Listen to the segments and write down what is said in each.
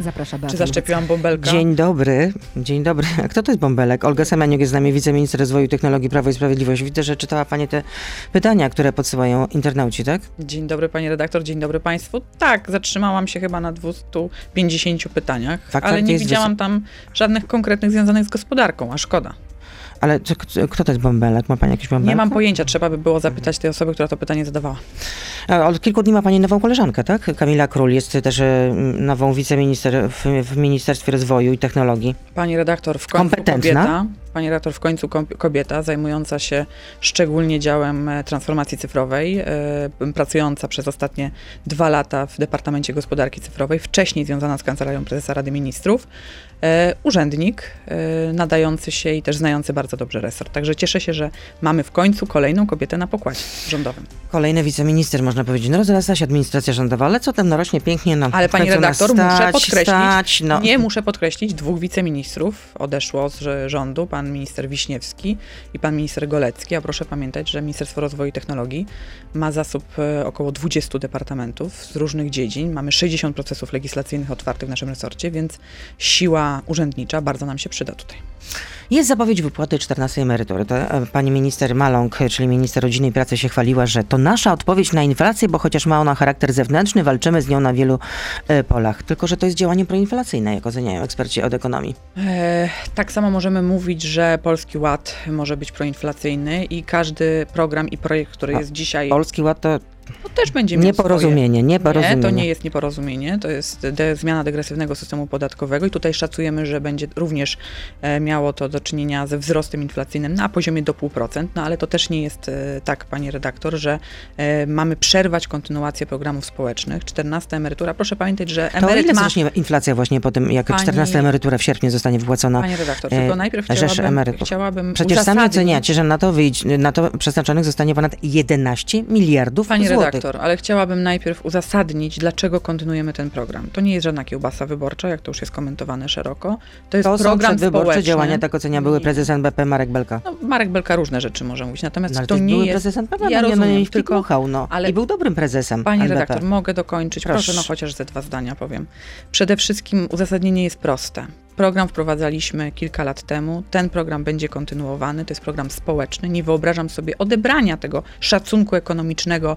Zapraszam bardzo. Czy zaszczepiłam bąbelka? Dzień dobry, dzień dobry. A kto to jest Bąbelek? Olga Semeniuk jest z nami, wiceminister rozwoju technologii Prawo i Sprawiedliwość. Widzę, że czytała pani te pytania, które podsyłają internauci, tak? Dzień dobry pani redaktor, dzień dobry państwu. Tak, zatrzymałam się chyba na 250 pytaniach, Fakt, ale fakt nie widziałam tam żadnych konkretnych związanych z gospodarką, a szkoda. Ale co, kto- to jest Bąbelek? Ma pani jakiś Bąbelek? Nie mam pojęcia, trzeba by było zapytać tej osoby, która to pytanie zadawała. Od kilku dni ma pani nową koleżankę, tak? Kamila Król jest też e, nową wiceminister w, w Ministerstwie Rozwoju i Technologii. Pani redaktor, w końcu Kompetentna? kobieta, pani redaktor, w końcu kobieta zajmująca się szczególnie działem e, transformacji cyfrowej, e, pracująca przez ostatnie dwa lata w Departamencie Gospodarki Cyfrowej, wcześniej związana z Kancelarią Prezesa Rady Ministrów, urzędnik e, nadający się i też znający bardzo dobrze resort. Także cieszę się, że mamy w końcu kolejną kobietę na pokładzie rządowym. Kolejny wiceminister, można powiedzieć. No rozrasta się administracja rządowa, ale co tam no rośnie pięknie nam Ale pani redaktor, muszę stać, podkreślić, Stać, no. Nie, muszę podkreślić, dwóch wiceministrów odeszło z rządu, pan minister Wiśniewski i pan minister Golecki, a proszę pamiętać, że Ministerstwo Rozwoju i Technologii ma zasób e, około 20 departamentów z różnych dziedzin. Mamy 60 procesów legislacyjnych otwartych w naszym resorcie, więc siła urzędnicza bardzo nam się przyda tutaj. Jest zapowiedź wypłaty 14 emerytury. E, pani minister Maląg, czyli minister rodziny i pracy się chwaliła, że to nasza odpowiedź na inflację, bo chociaż ma ona charakter zewnętrzny, walczymy z nią na wielu e, polach. Tylko, że to jest działanie proinflacyjne, jak oceniają eksperci od ekonomii. E, tak samo możemy mówić, że Polski Ład może być proinflacyjny i każdy program i projekt, który A jest dzisiaj, Polski Ład to to też będzie miał swoje. nieporozumienie, nieporozumienie. Nie, to nie jest nieporozumienie, to jest de, zmiana degresywnego systemu podatkowego i tutaj szacujemy, że będzie również e, miało to do czynienia ze wzrostem inflacyjnym na poziomie do 0,5%, no ale to też nie jest e, tak, pani redaktor, że e, mamy przerwać kontynuację programów społecznych. 14 emerytura, proszę pamiętać, że To emeryt ile ma... inflacja właśnie po tym, jak Pani- 14 emerytura w sierpniu zostanie wypłacona? Pani redaktor, e, tylko najpierw chciałabym, emerytów. chciałabym Przecież sami oceniacie, że na to, wyjść, na to przeznaczonych zostanie ponad 11 miliardów Pani złotych. Redaktor, ale chciałabym najpierw uzasadnić, dlaczego kontynuujemy ten program. To nie jest żadna kiełbasa wyborcza, jak to już jest komentowane szeroko. To jest To program społeczny. działania, tak ocenia były prezes NBP Marek Belka. No, Marek Belka różne rzeczy może mówić, natomiast No, ale to to nie jest... prezes NBP, Ja no, no, rozumiem, nie tylko- wpikuchał, no. ale- I był dobrym prezesem Pani NBP. redaktor, mogę dokończyć? Proszę. Proszę, no chociaż ze dwa zdania powiem. Przede wszystkim uzasadnienie jest proste. Program wprowadzaliśmy kilka lat temu. Ten program będzie kontynuowany. To jest program społeczny. Nie wyobrażam sobie odebrania tego szacunku ekonomicznego,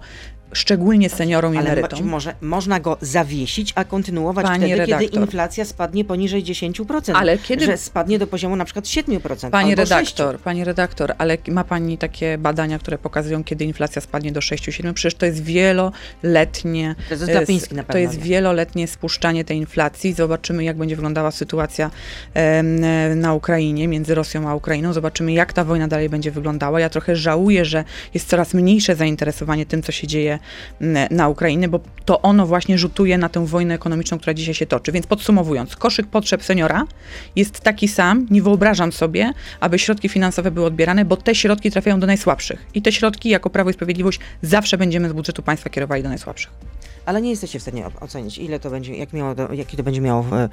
szczególnie seniorom i emerytom. może, można go zawiesić, a kontynuować wtedy, kiedy redaktor. inflacja spadnie poniżej 10%. Ale kiedy- Że spadnie do poziomu na przykład 7%. Pani albo redaktor, pani redaktor, ale ma pani takie badania, które pokazują, kiedy inflacja spadnie do 6-7? Przecież to jest wieloletnie. E, Glapiński na To pewno jest wie. wieloletnie spuszczanie tej inflacji. Zobaczymy, jak będzie wyglądała sytuacja e, na Ukrainie, między Rosją a Ukrainą. Zobaczymy, jak ta wojna dalej będzie wyglądała. Ja trochę żałuję, że jest coraz mniejsze zainteresowanie tym, co się dzieje na Ukrainie, bo to ono właśnie rzutuje na tę wojnę ekonomiczną, która dzisiaj się toczy. Więc podsumowując, koszyk potrzeb seniora jest taki sam. Nie wyobrażam sobie, aby środki finansowe były odbierane, bo te środki trafiają do najsłabszych. I te środki, jako Prawo i Sprawiedliwość, zawsze będziemy z budżetu państwa kierowali do najsłabszych. Ale nie jesteście w stanie ocenić, ile to będzie, jak miało to, jaki to będzie miało e, e,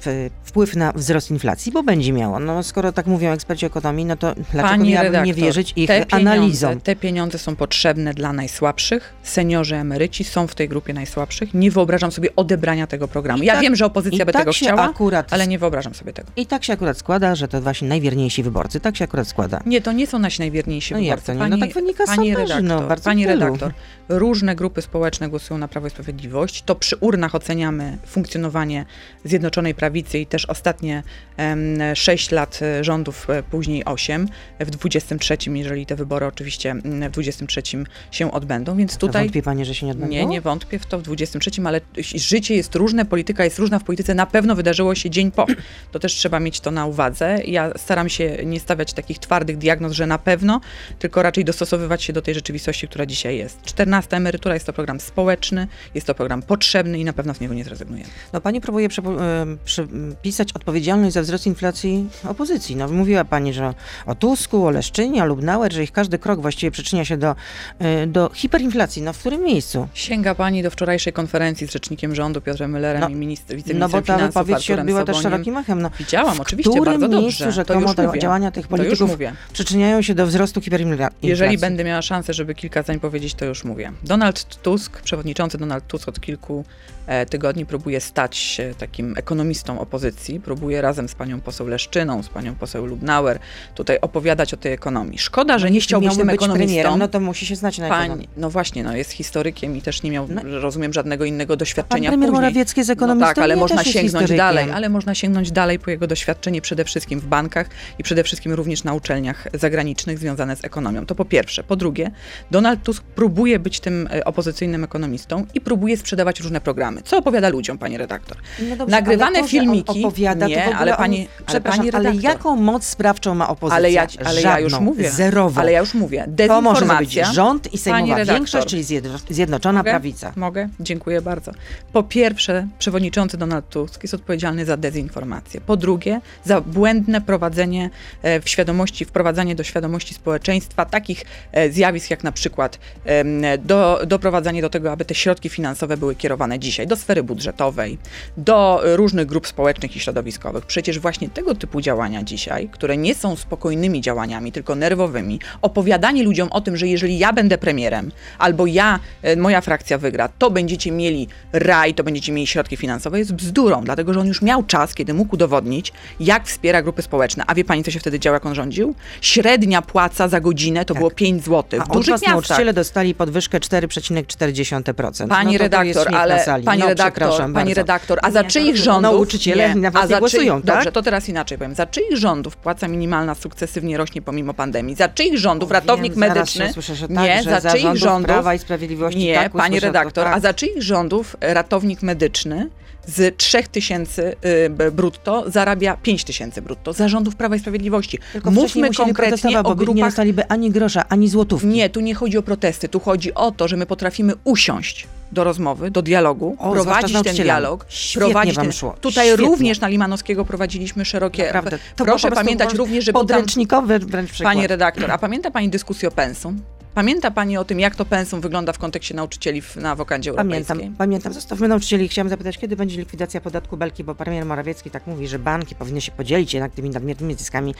w, wpływ na wzrost inflacji, bo będzie miało. No skoro tak mówią eksperci ekonomii, no to dlaczego Pani miałabym nie redaktor, wierzyć ich te pieniądze, analizom? Te pieniądze są potrzebne dla najsłabszych. Seniorzy, emeryci są w tej grupie najsłabszych. Nie wyobrażam sobie odebrania tego programu. I ja tak- wiem, że opozycja by tak tego chciała, akurat ale nie wyobrażam sobie tego. I tak się akurat składa, że to właśnie najwierniejsi wyborcy. Tak się akurat składa. Nie, to nie są nasi najwierniejsi No jak wyborcy. to nie? No tak wynika z pani sondaży, redaktor, no, bardzo pani wielu. redaktor, różne grupy społeczne głosują na Prawo i Sprawiedliwość. To przy urnach oceniamy funkcjonowanie Zjednoczonej Prawicy i też ostatnie em, 6 lat e, rządów, e, później 8, w 23, jeżeli te wybory oczywiście w 23 się odbędą, więc Tutaj... tutaj... Wątpi pani, że się nie odbędą? Nie, nie wątpię w to w 23, ale życie jest różne, polityka jest różna w polityce. Na pewno wydarzyło się dzień po. To też trzeba mieć to na uwadze. Ja staram się nie stawiać takich twardych diagnoz, że na pewno, tylko raczej dostosowywać się do tej rzeczywistości, która dzisiaj jest. 14 emerytura jest to program społeczny, jest to program potrzebny i na pewno z niego nie zrezygnujemy. No pani próbuje e, przypisać odpowiedzialność za wzrost inflacji opozycji. No mówiła pani, że o Tusku, o Leszczynie, o Lubnauer, że ich każdy krok właściwie przyczynia się do, e, do hiperinflacji. No w którym miejscu? Sięga pani do wczorajszej konferencji z rzecznikiem rządu Piotrem Müllerem No, i minister, No wiceministrem bo ta wypowiedź się odbyła też szerokim echem. No, Widziałam, w oczywiście, którym bardzo miejscu dobrze. To rzekomo już do mówię. działania tych polityków przyczyniają się do wzrostu hiperinflacji? Jeżeli będę miała szansę, żeby kilka zdań powiedzieć, to już mówię. Donald Tusk, przewodniczący przewodniczący Donald Tusk od kilku e, tygodni próbuje stać się takim ekonomistą opozycji, próbuje razem z panią poseł Leszczyną, z panią poseł Lubnauer tutaj opowiadać o tej ekonomii. Szkoda, że nie chciał być tym ekonomistą. premierem, no to musi się znać na Pań, ekonomii. no właśnie, no jest historykiem i też nie miał, No. rozumiem, żadnego innego Pan doświadczenia premier później. Morawiecki jest No ekonomistą, tak, ale można sięgnąć historykiem. dalej, ale można sięgnąć dalej po jego doświadczenie przede wszystkim w bankach i przede wszystkim również na uczelniach zagranicznych związane z ekonomią. To po pierwsze. Po drugie, Donald Tusk próbuje być tym e, opozycyjnym ekonomistą i próbuje sprzedawać różne programy. Co opowiada ludziom, pani redaktor? No dobrze, Nagrywane ale to, on filmiki- Opowiada, nie, ale on- pani- ale przepraszam, pani ale redaktor. jaką moc sprawczą ma opozycja? Ale ja, ale ja już mówię. Zerową. Ale ja już mówię. to może Dezinformacja. rząd i sejmowa większość, czyli Zjedno- Zjednoczona Mogę? Prawica. Mogę? Dziękuję bardzo. Po pierwsze, przewodniczący Donald Tusk jest odpowiedzialny za dezinformację. Po drugie, za błędne prowadzenie e, w świadomości, wprowadzanie do świadomości społeczeństwa takich e, zjawisk, jak na przykład do, doprowadzanie do tego, aby te środki finansowe były kierowane dzisiaj do sfery budżetowej, do różnych grup społecznych i środowiskowych. Przecież właśnie tego typu działania dzisiaj, które nie są spokojnymi działaniami, tylko nerwowymi, opowiadanie ludziom o tym, że jeżeli ja będę premierem, albo ja, e, moja frakcja wygra, to będziecie mieli raj, to będziecie mieli środki finansowe, jest bzdurą, dlatego że on już miał czas, kiedy mógł udowodnić, jak wspiera grupy społeczne. A wie pani, co się wtedy działo, jak on rządził? Średnia płaca za godzinę to Tak. było 5 zł. A W od dużych miastach. nauczyciele dostali podwyżkę 4,4%. Pani no to to jest redaktor, ale pani no, redaktor, przepraszam pani redaktor, a za Nie, czyich rządów? Nauczyciele na was a nie za głosują, czyich, tak? Dobrze, to teraz inaczej powiem. Za czyich rządów płaca minimalna sukcesywnie rośnie pomimo pandemii? Za czyich rządów ratownik Wiem, medyczny? Słyszę, że nie, tak, że za, za czyich rządów? Prawa i Sprawiedliwości Nie, tak, pani usłyszę to, redaktor, tak. a za czyich rządów ratownik medyczny z 3000 y, b- brutto zarabia 5000 brutto? Za rządów Prawa i Sprawiedliwości. Tylko Mówmy konkretnie o by nie grupach dostaliby ani grosza, ani złotówki. nie, tu nie chodzi o protesty, tu chodzi o to, że my potrafimy usiąść do rozmowy, do dialogu, O, prowadzić ten dialog, Świetnie prowadzić wam ten... szło. Tutaj Świetnie. również na Limanowskiego prowadziliśmy szerokie... Naprawdę. To Proszę pamiętać również, że tam Podręcznikowy wręcz przykład. Pani redaktor, a pamięta Pani dyskusję o pensum? Pamięta Pani o tym, jak to pensum wygląda w kontekście nauczycieli w, na wokandzie europejskiej? Pamiętam, pamiętam. Zostawmy nauczycieli. Chciałam zapytać, kiedy będzie likwidacja podatku Belki, bo premier Morawiecki tak mówi, że banki powinny się podzielić jednak tymi nadmiernymi zyskami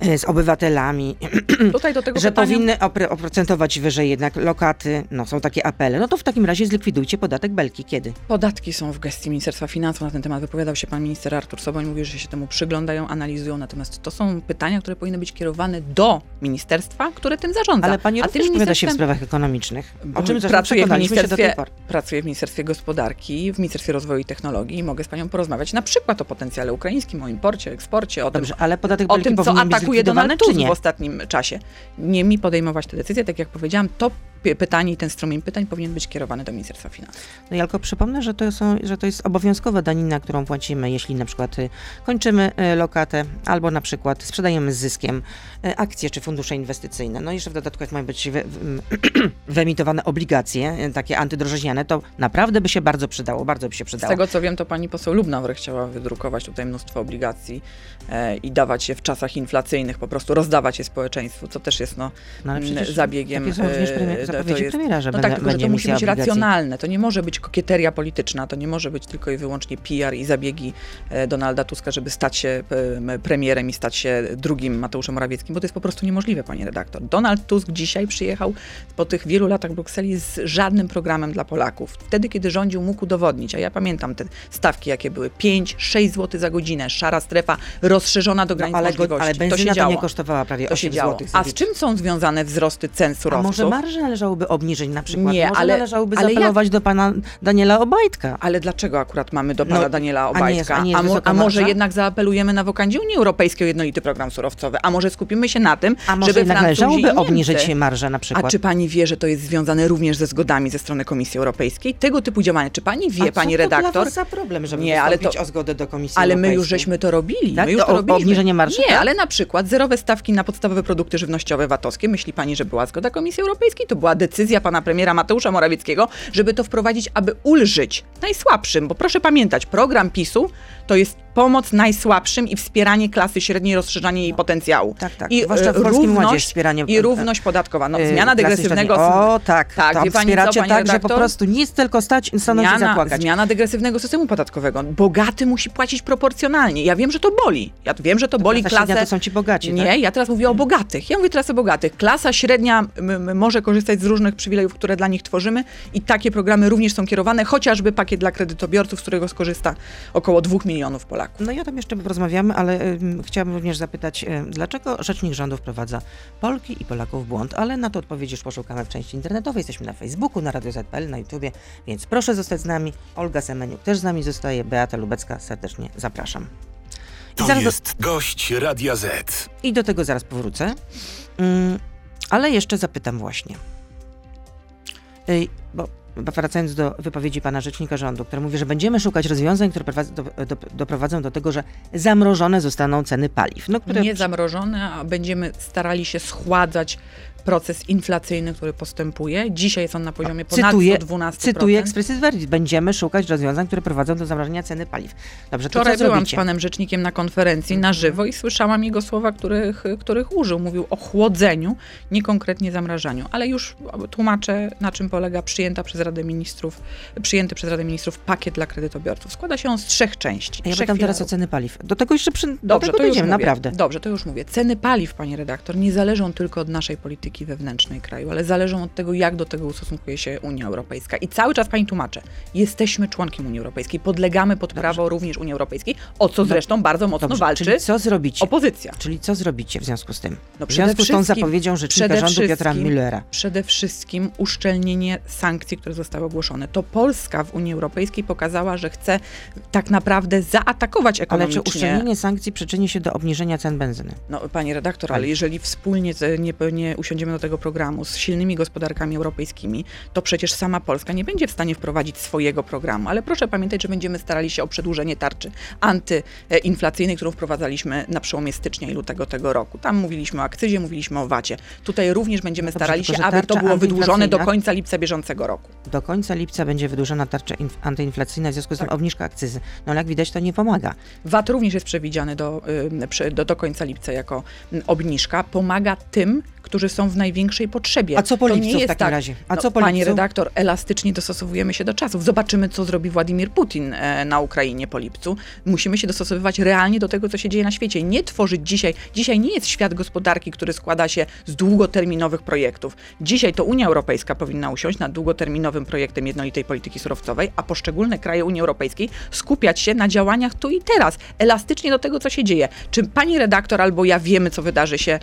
e, z obywatelami, Tutaj do tego że pytania... powinny oprocentować wyżej jednak lokaty. No, są takie apele. No to w takim razie zlikwidujcie podatek Belki. Kiedy? Podatki są w gestii Ministerstwa Finansów na ten temat. Wypowiadał się pan minister Artur Soboń, mówił, że się temu przyglądają, analizują. Natomiast to są pytania, które powinny być kierowane do ministerstwa, które tym zarządza. Ale pani A tym wypowiada się w sprawach ekonomicznych. O czym zresztą pracuję w, ministerstwie, pracuję w Ministerstwie Gospodarki, w Ministerstwie Rozwoju i Technologii i mogę z panią porozmawiać na przykład o potencjale ukraińskim, o imporcie, eksporcie, o Dobrze, tym, ale podatek o tym, co atakuje Donald Tusk w ostatnim czasie. Nie mi podejmować te decyzje, tak jak powiedziałam, to pytanie i ten strumień pytań powinien być kierowany do Ministerstwa Finansów. No ja tylko przypomnę, że to, są, że to jest obowiązkowa danina, którą płacimy, jeśli na przykład y, kończymy y, lokatę, albo na przykład sprzedajemy z zyskiem y, akcje czy fundusze inwestycyjne. No i jeszcze w dodatku, jak mają być wy, wy, wyemitowane obligacje, takie antydrożeźniane, to naprawdę by się bardzo przydało, bardzo by się Z przydało. tego co wiem, to pani poseł Lubnauer chciała wydrukować tutaj mnóstwo obligacji e, i dawać je w czasach inflacyjnych, po prostu rozdawać je społeczeństwu, co też jest no, No, przecież zabiegiem. Takie są również e, premier, to jest- premiera, że No tak, tylko że to musi być obligacji. racjonalne. To nie może być kokieteria polityczna, to nie może być tylko i wyłącznie PR i zabiegi e, Donalda Tuska, żeby stać się e, premierem i stać się drugim Mateuszem Morawieckim, bo to jest po prostu niemożliwe, panie redaktor. Donald Tusk dzisiaj przyjechał po tych wielu latach w Brukseli z żadnym programem dla Polaków. Wtedy, kiedy rządził, mógł udowodnić, a ja pamiętam te stawki, jakie były. 5-6 zł za godzinę, szara strefa rozszerzona do No, granic ale, go, możliwości. ale to się działo. nie kosztowała prawie To się 8 działo. zł. A z czym są związane wzrosty cen A surowców? może marże należałoby obniżyć na przykład? Nie, może ale- należałoby ale jak- zaapelować do pana Daniela Obajtka? Ale dlaczego akurat mamy do pana No, Daniela a nie Obajtka? jest- a nie jest mo- wysoka a może jednak zaapelujemy na wokandzie Unii Europejskiej o jednolity program surowcowy? A może skupimy się na tym, A może żeby jednak należałoby obniżyć marżę na przykład? A czy pani wie, że to jest związane również ze zgodami ze strony Komisji Europejskiej? Tego typu działania. Czy pani wie, A pani to redaktor? Dla was za problem, żeby Nie, ale to- o zgodę do Komisji Ale my już żeśmy to robili. Tak? My już To to robiliśmy. obniżenie marży, Nie, tak? ale na przykład zerowe stawki na podstawowe produkty żywnościowe VAT-owskie. Myśli pani, że była zgoda Komisji Europejskiej? To była decyzja pana premiera Mateusza Morawieckiego, żeby to wprowadzić, aby ulżyć najsłabszym. Bo proszę pamiętać, program PiSu to jest pomoc najsłabszym i wspieranie klasy średniej, rozszerzanie jej potencjału. Tak, tak. I Zwłaszcza w e, Polskim Ładzie równość, wspieranie, I równość podatkowa. No, Yy, zmiana degresywnego... O, tak. Tak, tam pani wspieracie pani tak, że po redaktor? prostu nic tylko stać i stanąć i Zmiana, zapłakać. zmiana degresywnego systemu podatkowego. Bogaty musi płacić proporcjonalnie. Ja wiem, że to boli. Ja wiem, że to boli Klasa średnia klasę... to są ci bogaci, Nie, tak? ja teraz mówię o bogatych. Ja mówię teraz o bogatych. Klasa średnia może korzystać z różnych przywilejów, które dla nich tworzymy i takie programy również są kierowane, chociażby pakiet dla kredytobiorców, z którego skorzysta około dwóch milionów Polaków. No i o tym jeszcze porozmawiamy, ale ym, chciałabym również zapytać, y, dlaczego Rzecznik Rządu wprowadza Polki i Polaków w błąd? Ale na to odpowiedź już poszukamy w części internetowej. Jesteśmy na Facebooku, na Radio ZPL, na YouTubie, więc proszę zostać z nami. Olga Semeniuk też z nami zostaje, Beata Lubecka, serdecznie zapraszam. I To zaraz do, jest gość Radia Z. I do tego zaraz powrócę. Ym, ale jeszcze zapytam właśnie. Ej, bo bo wracając do wypowiedzi pana rzecznika rządu, który mówi, że będziemy szukać rozwiązań, które do, do, doprowadzą do tego, że zamrożone zostaną ceny paliw. No, które Nie zamrożone, a będziemy starali się schładzać proces inflacyjny, który postępuje. Dzisiaj jest on na poziomie ponad cytuję, 112%. cytuję Expressis Verdis. Będziemy szukać rozwiązań, które prowadzą do zamrożenia ceny paliw. Dobrze, Wczoraj byłam zrobicie? z panem rzecznikiem na konferencji na żywo i słyszałam jego słowa, których, których użył. Mówił o chłodzeniu, nie konkretnie zamrażaniu. Ale już tłumaczę, na czym polega przyjęta przez Radę Ministrów, przyjęty przez Radę Ministrów pakiet dla kredytobiorców. Składa się on z trzech części. A ja pytam teraz o ceny paliw. Do tego jeszcze przy, do Dobrze, tego to już dojdziemy, naprawdę. Dobrze, to już mówię. Ceny paliw, panie redaktor, nie zależą tylko od naszej polityki wewnętrznej kraju, ale zależą od tego, jak do tego ustosunkuje się Unia Europejska. I cały czas pani tłumaczę, jesteśmy członkiem Unii Europejskiej, podlegamy pod prawo również Unii Europejskiej, o co zresztą bardzo mocno Dobrze, walczy czyli co zrobicie? opozycja. Czyli co zrobicie w związku z tym? No w związku z tą zapowiedzią rzecznika rządu Piotra Müllera. Przede wszystkim uszczelnienie sankcji, które zostały ogłoszone. To Polska w Unii Europejskiej pokazała, że chce tak naprawdę zaatakować Ale ekonomicznie. czy uszczelnienie sankcji przyczyni się do obniżenia cen benzyny? No, pani redaktor, ale jeżeli wspólnie nie, nie usiądziemy do tego programu z silnymi gospodarkami europejskimi, to przecież sama Polska nie będzie w stanie wprowadzić swojego programu. Ale proszę pamiętać, że będziemy starali się o przedłużenie tarczy antyinflacyjnej, którą wprowadzaliśmy na przełomie stycznia i lutego tego roku. Tam mówiliśmy o akcyzie, mówiliśmy o wacie. Tutaj również będziemy dobrze, starali się, aby to było wydłużone do końca lipca bieżącego roku. Do końca lipca będzie wydłużona tarcza inf- antyinflacyjna, w związku z tym Tak. obniżka akcyzy. No ale jak widać, to nie pomaga. VAT również jest przewidziany do, do, do końca lipca jako obniżka. Pomaga tym, którzy są w największej potrzebie. A co po To nie lipcu w takim tak, razie? A no, co po Pani lipcu? redaktor, elastycznie dostosowujemy się do czasów. Zobaczymy, co zrobi Władimir Putin e, na Ukrainie po lipcu. Musimy się dostosowywać realnie do tego, co się dzieje na świecie. Nie tworzyć dzisiaj. Dzisiaj nie jest świat gospodarki, który składa się z długoterminowych projektów. Dzisiaj to Unia Europejska powinna usiąść nad projektem jednolitej polityki surowcowej, a poszczególne kraje Unii Europejskiej skupiać się na działaniach tu i teraz, elastycznie do tego, co się dzieje. Czy pani redaktor albo ja wiemy, co wydarzy się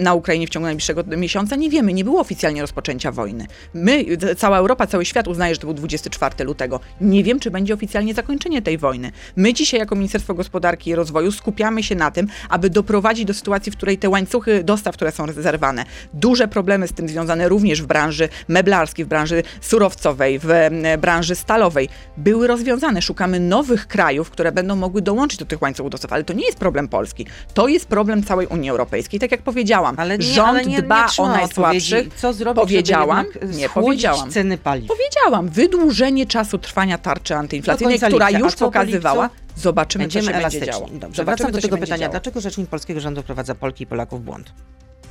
na Ukrainie w ciągu najbliższego miesiąca? Nie wiemy. Nie było oficjalnie rozpoczęcia wojny. My, cała Europa, cały świat uznaje, że to był 24 lutego. Nie wiem, czy będzie oficjalnie zakończenie tej wojny. My dzisiaj, jako Ministerstwo Gospodarki i Rozwoju, skupiamy się na tym, aby doprowadzić do sytuacji, w której te łańcuchy dostaw, które są zerwane, duże problemy z tym związane również w branży meblarskiej, w branży surowcowej, w em, branży stalowej, były rozwiązane. Szukamy nowych krajów, które będą mogły dołączyć do tych łańcuchów dostaw, ale to nie jest problem Polski. To jest problem całej Unii Europejskiej. Tak jak powiedziałam, Ale nie, rząd ale nie, dba nie o najsłabszych. Co zrobić, Powiedziałam, nie powiedziałam. ceny paliw? Powiedziałam, wydłużenie czasu trwania tarczy antyinflacyjnej, która już co po pokazywała. Zobaczymy, co Będziemy się będzie elastyczni. działo. Dobrze, Zobaczymy, wracam do co się tego będzie pytania. działo. Dlaczego Rzecznik Polskiego Rządu wprowadza Polki i Polaków w błąd?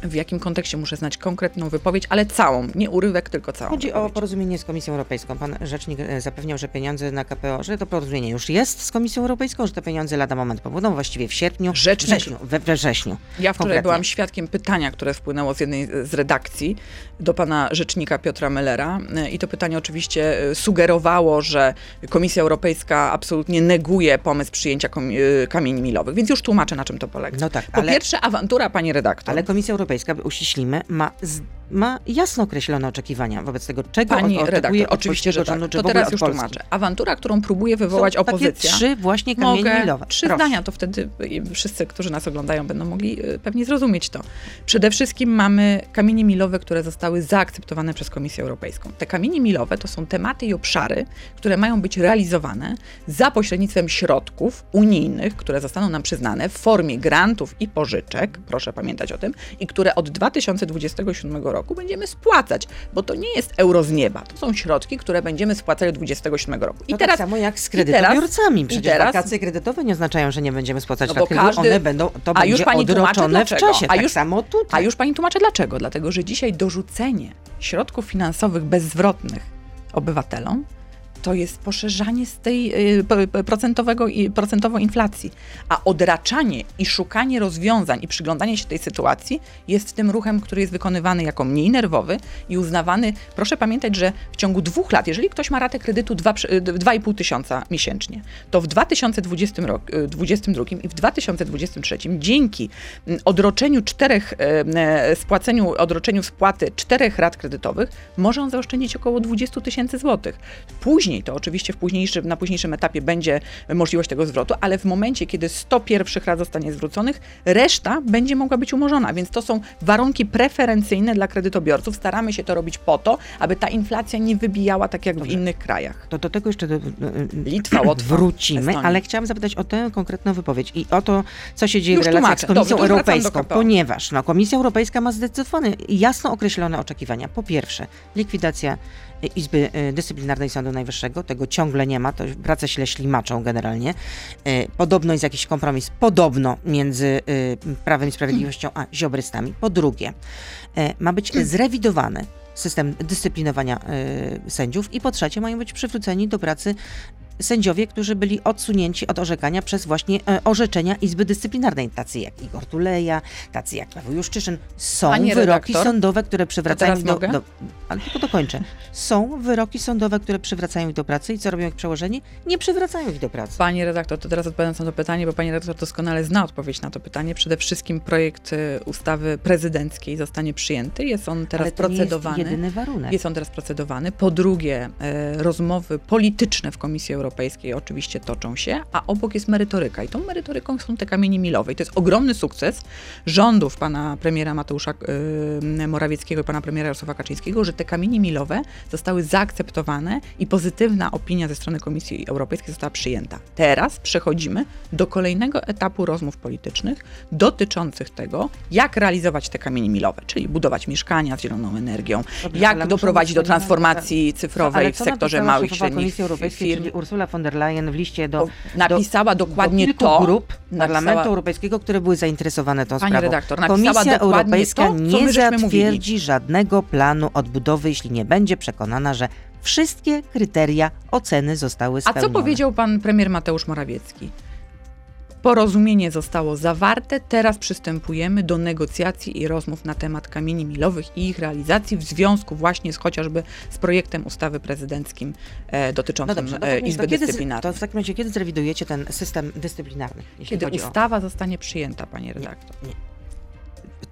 W jakim kontekście muszę znać konkretną wypowiedź, ale całą, nie urywek, tylko całą. Chodzi o wypowiedź. porozumienie z Komisją Europejską. Pan rzecznik e, zapewniał, że pieniądze na KPO, że to porozumienie już jest z Komisją Europejką, że te pieniądze lada moment pobudą, właściwie w sierpniu, wrześniu, we, wrześniu. Ja wczoraj byłam świadkiem pytania, które wpłynęło z jednej z redakcji do pana rzecznika Piotra Mellera y, i to pytanie oczywiście sugerowało, że Komisja Europejska absolutnie neguje pomysł przyjęcia kamieni milowych, więc już tłumaczę, na czym to polega. No tak, po ale- pierwsze awantura, pani redaktor. Ale Komisja Europejska, uściślimy, ma, z, ma jasno określone oczekiwania wobec tego, czego Pani od, redaktor, oczekuje od oczywiście, że tak. To teraz już Polski. tłumaczę. Awantura, którą próbuje wywołać Są opozycja. Takie trzy właśnie kamienie Mogę milowe. trzy Proszę. zdania, to wtedy wszyscy, którzy nas oglądają, będą mogli y, pewnie zrozumieć to. Przede wszystkim mamy kamienie milowe, które zostały zaakceptowane przez Komisję Europejską. Te kamienie milowe to są tematy i obszary, które mają być realizowane za pośrednictwem środków unijnych, które zostaną nam przyznane w formie grantów i pożyczek, proszę pamiętać o tym, i które od 2027 roku będziemy spłacać, bo to nie jest euro z nieba. To są środki, które będziemy spłacać od 2027 roku. I tak samo jak z kredytobiorcami. Przecież teraz- wakacje kredytowe nie oznaczają, że nie będziemy spłacać No bo no każdy- one będą, to A będzie już pani odroczone w czasie. A tak już- samo tutaj. A już pani tłumaczę dlaczego. Dlatego, że dzisiaj dorzucenie środków finansowych bezzwrotnych obywatelom to jest poszerzanie z tej y, procentowego, procentowo inflacji. A odraczanie i szukanie rozwiązań i przyglądanie się tej sytuacji jest tym ruchem, który jest wykonywany jako mniej nerwowy i uznawany. Proszę pamiętać, że w ciągu dwóch lat, jeżeli ktoś ma ratę kredytu dwa przy- y, 2,5 tysiąca miesięcznie, to w 2020 roku, y, 2022 i w 2023 dzięki mm, odroczeniu czterech, e, e, spłaceniu, odroczeniu spłaty czterech rat kredytowych, może on zaoszczędzić około 20 tysięcy złotych. Później, to oczywiście w późniejszym, na późniejszym etapie będzie możliwość tego zwrotu, ale w momencie, kiedy 100 pierwszych rat zostanie zwróconych, reszta będzie mogła być umorzona, więc to są warunki preferencyjne dla kredytobiorców. Staramy się to robić po to, aby ta inflacja nie wybijała tak jak w innych krajach. To do tego jeszcze do, Litwa, Łotwa, wrócimy, Estonia. ale chciałam zapytać o tę konkretną wypowiedź i o to, co się dzieje Już w relacjach tłumaczę. z Komisją Dobrze, Europejską, ponieważ no, Komisja Europejska ma zdecydowane jasno określone oczekiwania. Po pierwsze, likwidacja Izby e, Dyscyplinarnej Sądu Najwyższego, tego ciągle nie ma, to prace się ślimaczą generalnie. E, Podobno jest jakiś kompromis, podobno między e, Prawem i Sprawiedliwością a ziobrystami. Po drugie, ma być zrewidowany system dyscyplinowania sędziów i po trzecie mają być przywróceni do pracy sędziowie, którzy byli odsunięci od orzekania przez właśnie e, orzeczenia Izby Dyscyplinarnej, tacy jak Igor Tuleja, tacy jak Paweł Juszczyszyn. Są wyroki redaktor, sądowe, które przywracają ich do, do... Ale tylko dokończę. Są wyroki sądowe, które przywracają ich do pracy i co robią ich przełożeni? Nie przywracają ich do pracy. Pani redaktor, to teraz odpowiadając na to pytanie, bo pani redaktor doskonale zna odpowiedź na to pytanie. Przede wszystkim projekt y, ustawy prezydenckiej zostanie przyjęty. Jest on teraz nie jest procedowany. jedyny warunek. Jest on teraz procedowany. Po drugie, e, rozmowy polityczne w Komisji Europejskiej oczywiście toczą się, a obok jest merytoryka. I tą merytoryką są te kamienie milowe. I to jest ogromny sukces rządów pana premiera Mateusza e, Morawieckiego i pana premiera Jarosława Kaczyńskiego, że te kamienie milowe zostały zaakceptowane i pozytywna opinia ze strony Komisji Europejskiej została przyjęta. Teraz przechodzimy do kolejnego etapu rozmów politycznych dotyczących tego, jak realizować te kamienie milowe, czyli budować mieszkania z zieloną energią, Dobrze, jak doprowadzić do transformacji cyfrowej w sektorze małych i średnich Europejskiej, firm. Ursula von der Leyen w liście do, napisała do, dokładnie do to. grup Parlamentu napisała- Europejskiego, które były zainteresowane tą Pani sprawą. redaktor, Komisja Europejska to, nie żeśmy mówili. zatwierdzi żadnego planu odbudowy, jeśli nie będzie przekonana, że wszystkie kryteria oceny zostały A spełnione. co powiedział pan premier Mateusz Morawiecki? Porozumienie zostało zawarte, teraz przystępujemy do negocjacji i rozmów na temat kamieni milowych i ich realizacji w związku właśnie z chociażby z projektem ustawy prezydenckim e, No dotyczącym dobrze, no e, Izby to, Dyscyplinarnej. to w takim razie kiedy zrewidujecie ten system dyscyplinarny? Jeśli Kiedy chodzi o- ustawa zostanie przyjęta, panie redaktor.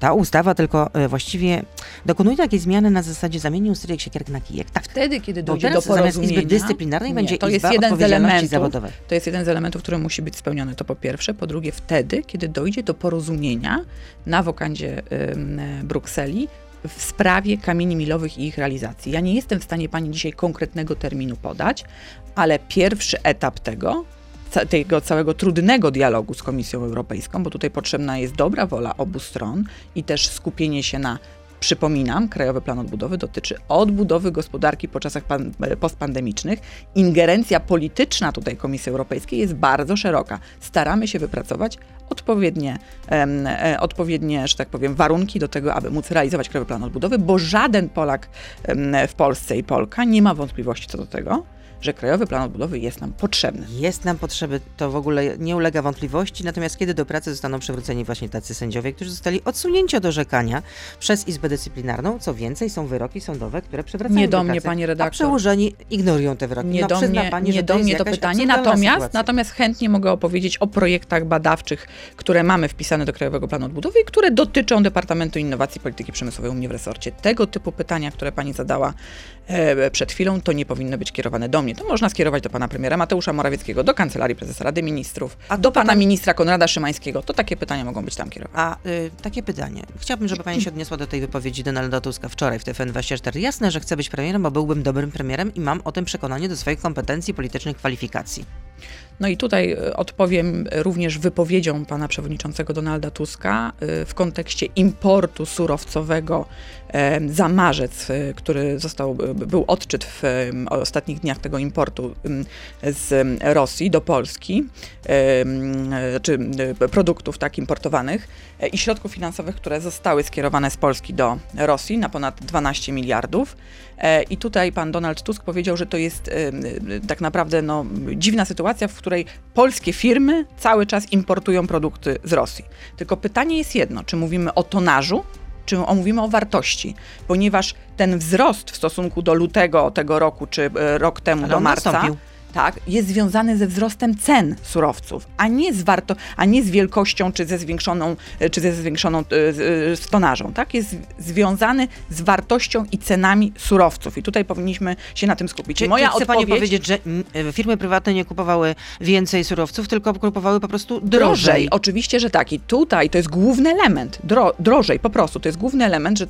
Ta ustawa tylko e, właściwie dokonuje takiej zmiany na zasadzie zamienił stryjek siekierek na kijek. Tak. Wtedy, kiedy dojdzie do zamiast porozumienia... Izby Dyscyplinarnej Nie, będzie to jest jeden z elementów, Zawodowej. To jest jeden z elementów, który musi być spełniony. To po pierwsze. Po drugie, wtedy, kiedy dojdzie do porozumienia na wokandzie e, Brukseli w sprawie kamieni milowych i ich realizacji. Ja nie jestem w stanie pani dzisiaj konkretnego terminu podać, ale pierwszy etap tego, tego całego trudnego dialogu z Komisją Europejską, bo tutaj potrzebna jest dobra wola obu stron i też skupienie się na Przypominam, Krajowy Plan Odbudowy dotyczy odbudowy gospodarki po czasach e, postpandemicznych. Ingerencja polityczna tutaj Komisji Europejskiej jest bardzo szeroka. Staramy się wypracować odpowiednie, e, odpowiednie, że tak powiem, warunki do tego, aby móc realizować Krajowy Plan Odbudowy, bo żaden Polak w Polsce i Polka nie ma wątpliwości co do tego, że Krajowy Plan Odbudowy jest nam potrzebny. Jest nam potrzeby, to w ogóle nie ulega wątpliwości, natomiast kiedy do pracy zostaną przywróceni właśnie tacy sędziowie, którzy zostali odsunięci od orzekania przez Izbę Dyscyplinarną, co więcej, są wyroki sądowe, które przywracają Nie do pracy, mnie, panie A redaktor. przełożeni ignorują te wyroki. Nie no, do mnie, pani, nie do mnie to pytanie, natomiast, sytuacja. natomiast chętnie mogę opowiedzieć o projektach badawczych, które mamy wpisane do Krajowego Planu Odbudowy i które dotyczą Departamentu Innowacji i Polityki Przemysłowej u mnie w resorcie. Tego typu pytania, które pani zadała e, przed chwilą, to nie powinny być kierowane do mnie. To można skierować do pana premiera Mateusza Morawieckiego, do Kancelarii Prezesa Rady Ministrów, A do pana ministra Konrada Szymańskiego. To takie pytania mogą być tam kierowane. A y, takie pytanie. Chciałabym, żeby pani się odniosła do tej wypowiedzi Donalda Tuska wczoraj w TFN24. Jasne, że chcę być premierem, bo byłbym dobrym premierem i mam o tym przekonanie do swoich kompetencji politycznych kwalifikacji. No i tutaj e, odpowiem również wypowiedzią pana przewodniczącego Donalda Tuska e, w kontekście importu surowcowego e, za marzec, który został, był odczyt w ostatnich dniach tego importu z Rosji do Polski, czy produktów tak importowanych i środków finansowych, które zostały skierowane z Polski do Rosji na ponad 12 miliardów. E, I tutaj pan Donald Tusk powiedział, że to jest e, e, tak naprawdę no, dziwna sytuacja, w której polskie firmy cały czas importują produkty z Rosji. Tylko pytanie jest jedno, czy mówimy o tonażu, czy o- mówimy o wartości, ponieważ ten wzrost w stosunku do lutego tego roku, czy e, rok temu Ale do marca, nastąpił. Tak, jest związany ze wzrostem cen surowców, a nie z, warto, a nie z wielkością, czy ze zwiększoną, e, czy ze zwiększoną e, z- e, tonażą, tak? Jest związany z wartością i cenami surowców i tutaj powinniśmy się na tym skupić. Czy, moja czy chce pani odpowiedź... powiedzieć, że mm, firmy prywatne nie kupowały więcej surowców, tylko kupowały po prostu drożej? Drożej, oczywiście, że tak. I tutaj to jest główny element, dro, drożej po prostu, to jest główny element, że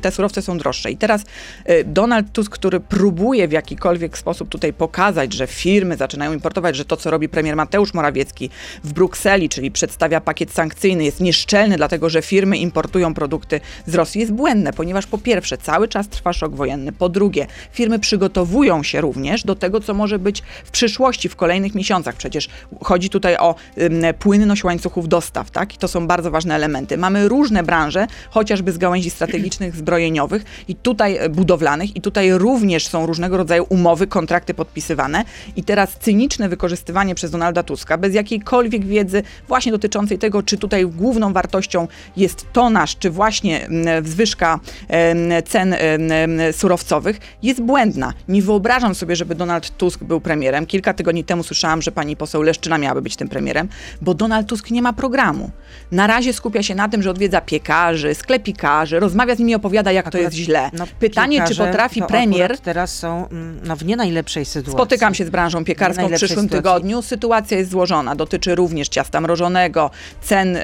te surowce są droższe. I teraz e, Donald Tusk, który próbuje w jakikolwiek sposób tutaj pokazać, że firmy zaczynają importować, że to, co robi premier Mateusz Morawiecki w Brukseli, czyli przedstawia pakiet sankcyjny, jest nieszczelny, dlatego że firmy importują produkty z Rosji, jest błędne, ponieważ po pierwsze, cały czas trwa szok wojenny, po drugie, firmy przygotowują się również do tego, co może być w przyszłości, w kolejnych miesiącach. Przecież chodzi tutaj o płynność łańcuchów dostaw, tak? I to są bardzo ważne elementy. Mamy różne branże, chociażby z gałęzi strategicznych, zbrojeniowych i tutaj e, budowlanych i tutaj również są różnego rodzaju umowy, kontrakty podpisywane i teraz cyniczne wykorzystywanie przez Donalda Tuska bez jakiejkolwiek wiedzy właśnie dotyczącej tego, czy tutaj główną wartością jest tonaż, czy właśnie mm, zwyżka cen surowcowych jest błędna. Nie wyobrażam sobie, żeby Donald Tusk był premierem. Kilka tygodni temu słyszałam, że pani poseł Leszczyna miałaby być tym premierem, bo Donald Tusk nie ma programu. Na razie skupia się na tym, że odwiedza piekarzy, sklepikarzy, rozmawia z nimi, opowiada, jak to Akurat, jest źle. no, Pytanie, czy potrafi to premier teraz są mm, no, w nie najlepszej sytuacji. Spotykam się z branżą piekarską w przyszłym sytuacji. tygodniu. Sytuacja jest złożona. Dotyczy również ciasta mrożonego, cen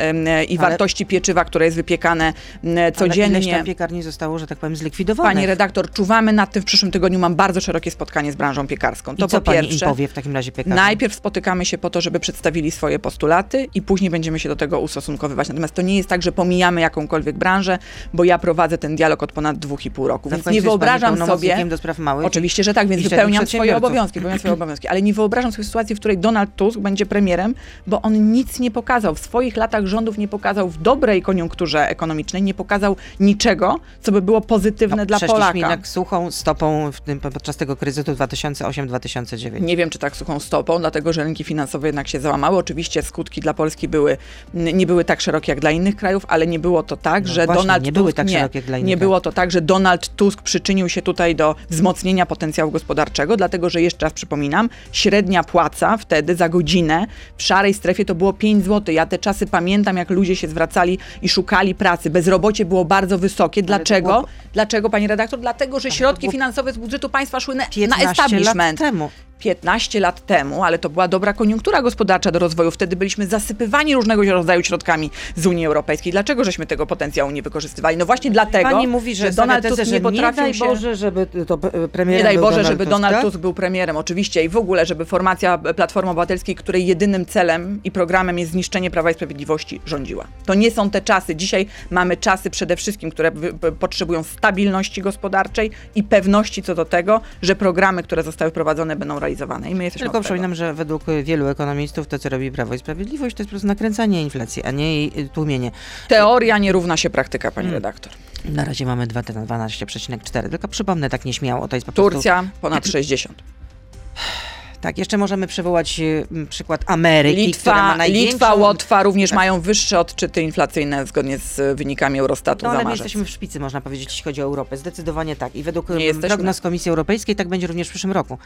i Ale- wartości pieczywa, które jest wypiekane em, Ale ileś codziennie. tam piekarni zostało, że tak powiem, zlikwidowanych. Pani redaktor, czuwamy nad tym. W przyszłym tygodniu mam bardzo szerokie spotkanie z branżą piekarską. To I co po pani pierwsze. im powie w takim razie piekarni? Najpierw spotykamy się po to, żeby przedstawili swoje postulaty i później będziemy się do tego ustosunkowywać. Natomiast to nie jest tak, że pomijamy jakąkolwiek branżę, bo ja prowadzę ten dialog od ponad dwóch i pół roku. Więc nie pani wyobrażam sobie. do spraw małych. Oczywiście, że tak, więc wypełniam swoje obowiązki, wypełniam swoje obowiązki, ale nie wyobrażam sobie sytuacji, w której Donald Tusk będzie premierem, bo on nic nie pokazał. W swoich latach rządów nie pokazał w dobrej koniunkturze ekonomicznej, nie pokazał niczego, co by było pozytywne no, dla Polaka. jednak suchą stopą w tym, podczas tego kryzysu 2008-2009. Nie wiem, czy tak suchą stopą, dlatego że rynki finansowe jednak się załamały. Oczywiście skutki dla Polski były, nie były tak szerokie jak dla innych krajów, ale nie było to tak, No że właśnie, Donald nie Tusk... były tak szerokie jak dla innych Nie było to tak, że Donald Tusk przyczynił się tutaj do wzmocnienia potencjału gospodarczego, dlatego że jeszcze raz przypominam, średnia płaca wtedy za godzinę w szarej strefie to było 5 zł. Ja te czasy pamiętam, jak ludzie się zwracali i szukali pracy. Bezrobocie było bardzo wysokie. Dlaczego? było- Dlaczego, pani redaktor? Dlatego, że środki było finansowe z budżetu państwa szły na, na 15 lat establishment. temu. 15 lat temu, ale to była dobra koniunktura gospodarcza do rozwoju. Wtedy byliśmy zasypywani różnego rodzaju środkami z Unii Europejskiej. Dlaczego żeśmy tego potencjału nie wykorzystywali? No właśnie dlatego, Pani mówi, że, Donald tezę, Tusk że nie potrafił daj się... Boże, żeby to premierem Nie daj Boże, Donald żeby Donald tak? Tusk był premierem, oczywiście, i w ogóle, żeby formacja Platformy Obywatelskiej, której jedynym celem i programem jest zniszczenie Prawa i Sprawiedliwości, rządziła. To nie są te czasy. Dzisiaj mamy czasy przede wszystkim, które potrzebują stabilności gospodarczej i pewności co do tego, że programy, które zostały wprowadzone, będą realizowane. I my jesteśmy Tylko przypominam, że według wielu ekonomistów to, co robi Prawo i Sprawiedliwość, to jest po prostu nakręcanie inflacji, a nie jej y, tłumienie. Teoria nie równa się praktyka, pani Hmm. redaktor. Na razie mamy 2 na 12,4. Tylko przypomnę tak nieśmiało, to jest po prostu... Turcja ponad 60. Tak, jeszcze możemy przywołać y, przykład Ameryki, która ma Litwa, największą... Litwa, Łotwa również Tak. mają wyższe odczyty inflacyjne zgodnie z y, wynikami Eurostatu No ale my jesteśmy w szpicy, można powiedzieć, jeśli chodzi o Europę. Zdecydowanie tak. I według prognoz Komisji Europejskiej tak będzie również w przyszłym roku.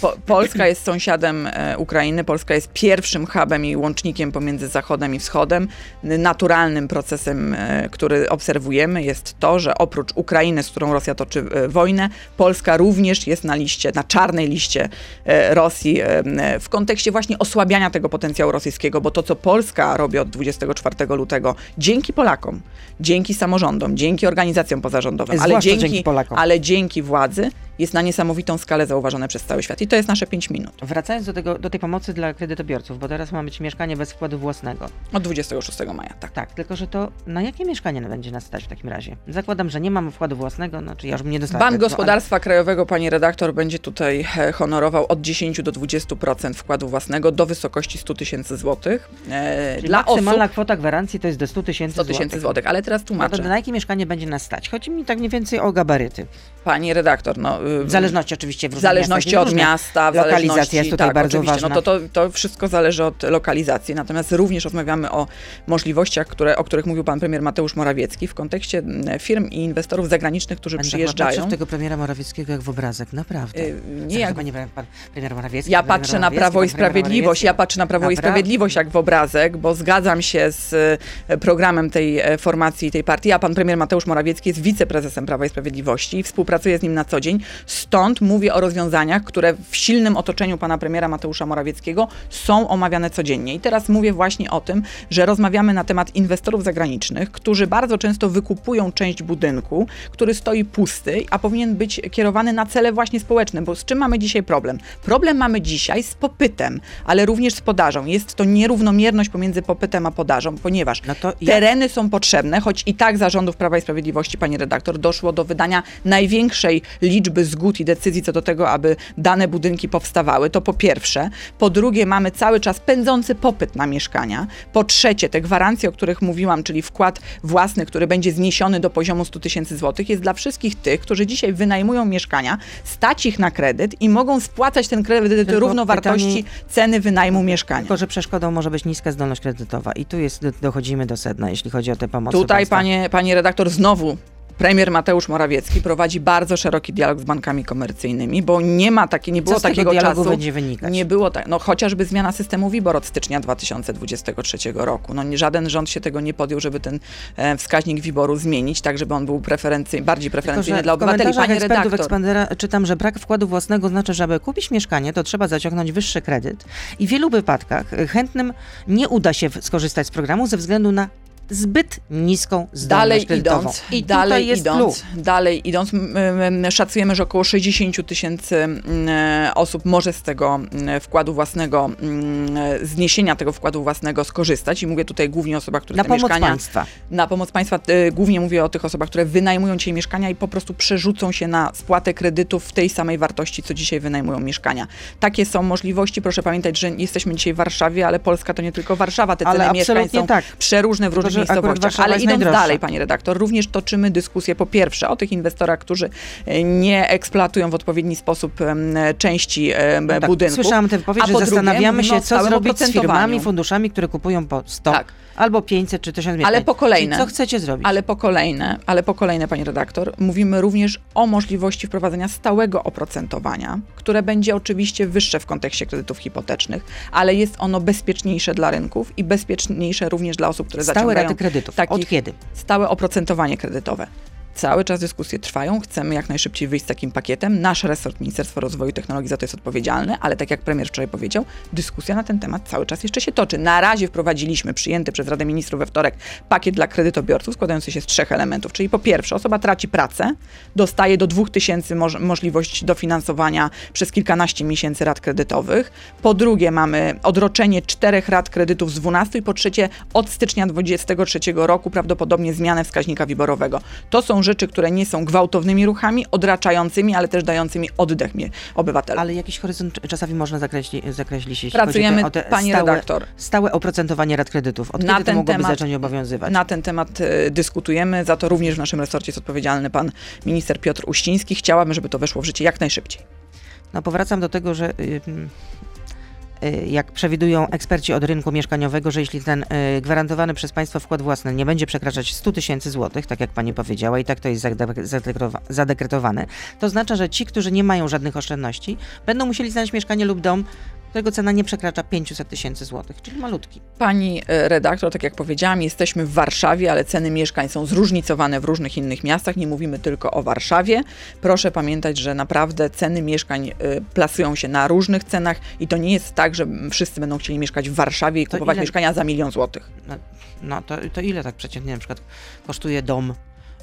Po, Polska jest sąsiadem e, Ukrainy, Polska jest pierwszym hubem i łącznikiem pomiędzy Zachodem i Wschodem. Naturalnym procesem, e, który obserwujemy jest to, że oprócz Ukrainy, z którą Rosja toczy e, wojnę, Polska również jest na liście, na czarnej liście e, Rosji w kontekście właśnie osłabiania tego potencjału rosyjskiego, bo to, co Polska robi od 24 lutego, dzięki Polakom, dzięki samorządom, dzięki organizacjom pozarządowym, ale dzięki, dzięki ale dzięki władzy jest na niesamowitą skalę zauważone przez cały świat. I to jest nasze 5 minut. Wracając do, tego, do tej pomocy dla kredytobiorców, bo teraz ma być mieszkanie bez wkładu własnego. Od 26 maja, tak. Tak, tylko że to na jakie mieszkanie będzie nas stać w takim razie? Zakładam, że nie mam wkładu własnego, no czy ja już nie dostała. Bank Gospodarstwa Krajowego, pani redaktor, będzie tutaj e, honorował od 10 do 20% wkładu własnego do wysokości 100 tysięcy złotych. E, dla maksymalna osób kwota gwarancji to jest do 100 tysięcy 100 tysięcy złotych. Ale teraz No tłumaczę. to na jakie mieszkanie będzie nas stać? Chodzi mi tak mniej więcej o gabaryty. Pani redaktor, no... y, W zależności oczywiście w zależności miastach od miasta, w Lokalizacja zależności, jest tutaj tak, bardzo ważna. No to, to, to wszystko zależy od lokalizacji. Natomiast również rozmawiamy o możliwościach, które, o których mówił pan premier Mateusz Morawiecki w kontekście mm, firm i inwestorów zagranicznych, którzy Będę przyjeżdżają. w tego premiera Morawieckiego jak w obrazek, naprawdę. Y, nie jak Panie pre- pan premier Morawiecki. Ja pan patrzę na Prawo i pan premier Sprawiedliwość, ja patrzę na Prawo i? Sprawiedliwość jak w obrazek, bo zgadzam się z e, programem tej e, formacji i tej partii, a pan premier Mateusz Morawiecki jest wiceprezesem Prawa i Sprawiedliwości i współpracuje z nim na co dzień. Stąd mówię o rozwiązaniach, które w silnym otoczeniu pana premiera Mateusza Morawieckiego są omawiane codziennie. I teraz mówię właśnie o tym, że rozmawiamy na temat inwestorów zagranicznych, którzy bardzo często wykupują część budynku, który stoi pusty, a powinien być kierowany na cele właśnie społeczne, bo z czym mamy dzisiaj problem? Problem mamy dzisiaj z popytem, ale również z podażą. Jest to nierównomierność pomiędzy popytem a podażą, ponieważ No jak- tereny są potrzebne, choć i tak zarządów Prawa i Sprawiedliwości, pani redaktor, doszło do wydania największej liczby zgód i decyzji co do tego, aby dane budynki powstawały. To po pierwsze. Po drugie, mamy cały czas pędzący popyt na mieszkania. Po trzecie, te gwarancje, o których mówiłam, czyli wkład własny, który będzie zniesiony do poziomu 100 tysięcy złotych, jest dla wszystkich tych, którzy dzisiaj wynajmują mieszkania, stać ich na kredyt i mogą spłacać ten kredyt Tylko równo wartości pytanie- ceny wynajmu mieszkania. Tylko, że przeszkodą może być niska zdolność kredytowa. I tu jest, dochodzimy do sedna, jeśli chodzi o te pomocy Tutaj, państwa. panie, panie redaktor, znowu premier Mateusz Morawiecki prowadzi bardzo szeroki dialog z bankami komercyjnymi, bo nie ma takiej, nie było Co z tego takiego dialogu czasu. będzie wynikać? Nie było tak, no chociażby zmiana systemu WIBOR od stycznia 2023 roku. No żaden rząd się tego nie podjął, żeby ten e, wskaźnik WIBORu zmienić, tak żeby on był preferencyjny, bardziej Tylko, preferencyjny że dla obywateli. Panie redaktor. Expandera czytam, że brak wkładu własnego znaczy, że aby kupić mieszkanie, to trzeba zaciągnąć wyższy kredyt. I w wielu wypadkach chętnym nie uda się skorzystać z programu ze względu na zbyt niską zdolność Dalej kredytową. idąc, I dalej jest idąc, clue. dalej idąc, szacujemy, że około 60 tysięcy mm, osób może z tego wkładu własnego, mm, zniesienia tego wkładu własnego skorzystać i mówię tutaj głównie o osobach, które Na te pomoc mieszkania... państwa. Na pomoc państwa, y, głównie mówię o tych osobach, które wynajmują dzisiaj mieszkania i po prostu przerzucą się na spłatę kredytów w tej samej wartości, co dzisiaj wynajmują mieszkania. Takie są możliwości. Proszę pamiętać, że jesteśmy dzisiaj w Warszawie, ale Polska to nie tylko Warszawa. Te Ale ceny mieszkań są tak. przeróżne w różnych miejscowościach. Ale idąc dalej, panie redaktor, również toczymy dyskusję po pierwsze o tych inwestorach, którzy e, nie eksploatują w odpowiedni sposób części em, No tak, budynków. Słyszałam tę wypowiedź, że zastanawiamy się, co stałym zrobić z firmami, funduszami, które kupują po 100 Tak. albo 500 czy 1000 mieszkań. Ale po kolejne. Czyli co chcecie zrobić? Ale po kolejne, ale po kolejne, pani redaktor, mówimy również o możliwości wprowadzenia stałego oprocentowania, które będzie oczywiście wyższe w kontekście kredytów hipotecznych, ale jest ono bezpieczniejsze dla rynków i bezpieczniejsze również dla osób, które Stałe zaciągają raty kredytów. Od kiedy? stałe oprocentowanie kredytowe. Cały czas dyskusje trwają, chcemy jak najszybciej wyjść z takim pakietem. Nasz resort, Ministerstwo Rozwoju i Technologii za to jest odpowiedzialny, ale tak jak premier wczoraj powiedział, dyskusja na ten temat cały czas jeszcze się toczy. Na razie wprowadziliśmy przyjęty przez Radę Ministrów we wtorek pakiet dla kredytobiorców składający się z trzech elementów, czyli po pierwsze osoba traci pracę, dostaje do 2000 moż- możliwość dofinansowania przez kilkanaście miesięcy rat kredytowych. Po drugie mamy odroczenie czterech rat kredytów z 12 i po trzecie od stycznia 2023 roku prawdopodobnie zmianę wskaźnika wiborowego. To są rzeczy, które nie są gwałtownymi ruchami, odraczającymi, ale też dającymi oddech mi- obywatelom. Ale jakiś horyzont czasowy można zakreślić, zakreślić jeśli Pracujemy, chodzi o te, pani stałe, redaktor. stałe oprocentowanie rat kredytów. Od Na kiedy to mogłoby temat- zacząć obowiązywać? Na ten temat e, dyskutujemy, za to również w naszym resorcie jest odpowiedzialny pan minister Piotr Uściński. Chciałabym, żeby to weszło w życie jak najszybciej. No powracam do tego, że y, y, jak przewidują eksperci od rynku mieszkaniowego, że jeśli ten y, gwarantowany przez państwo wkład własny nie będzie przekraczać 100 tysięcy złotych, tak jak pani powiedziała, i tak to jest zadekretowane, to oznacza, że ci, którzy nie mają żadnych oszczędności, będą musieli znaleźć mieszkanie lub dom, którego cena nie przekracza 500 tysięcy złotych, czyli malutki. Pani e, redaktor, tak jak powiedziałam, jesteśmy w Warszawie, ale ceny mieszkań są zróżnicowane w różnych innych miastach. Nie mówimy tylko o Warszawie. Proszę pamiętać, że naprawdę ceny mieszkań e, plasują się na różnych cenach i to nie jest tak, że wszyscy będą chcieli mieszkać w Warszawie i To kupować ile- mieszkania za milion złotych. No, no to, to ile tak przeciętnie na przykład kosztuje dom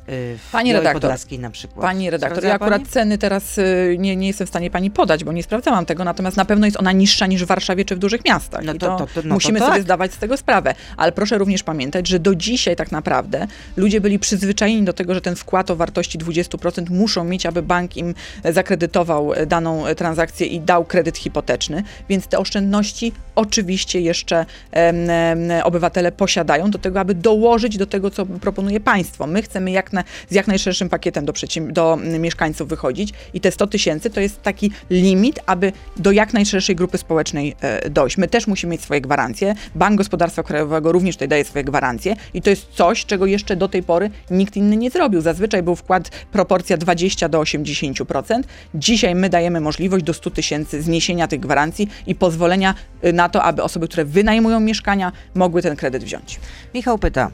w Pani Białej redaktor, Podlaskiej na przykład. Pani redaktor, Sprawdzała ja akurat pani? ceny teraz y, nie, nie jestem w stanie pani podać, bo nie sprawdzałam tego, natomiast na pewno jest ona niższa niż w Warszawie czy w dużych miastach. No to- to, to- no musimy tak. sobie zdawać z tego sprawę. Ale proszę również pamiętać, że do dzisiaj tak naprawdę ludzie byli przyzwyczajeni do tego, że ten wkład o wartości 20% muszą mieć, aby bank im zakredytował daną transakcję i dał kredyt hipoteczny, więc te oszczędności oczywiście jeszcze em, em, obywatele posiadają do tego, aby dołożyć do tego, co proponuje państwo. My chcemy jak z jak najszerszym pakietem do, do mm, mieszkańców wychodzić i te 100 tysięcy to jest taki limit, aby do jak najszerszej grupy społecznej e, dojść. My też musimy mieć swoje gwarancje. Bank Gospodarstwa Krajowego również tutaj daje swoje gwarancje i to jest coś, czego jeszcze do tej pory nikt inny nie zrobił. Zazwyczaj był wkład proporcja 20 do 80%. Dzisiaj my dajemy możliwość do 100 tysięcy zniesienia tych gwarancji i pozwolenia y, na to, aby osoby, które wynajmują mieszkania, mogły ten kredyt wziąć. Michał pyta.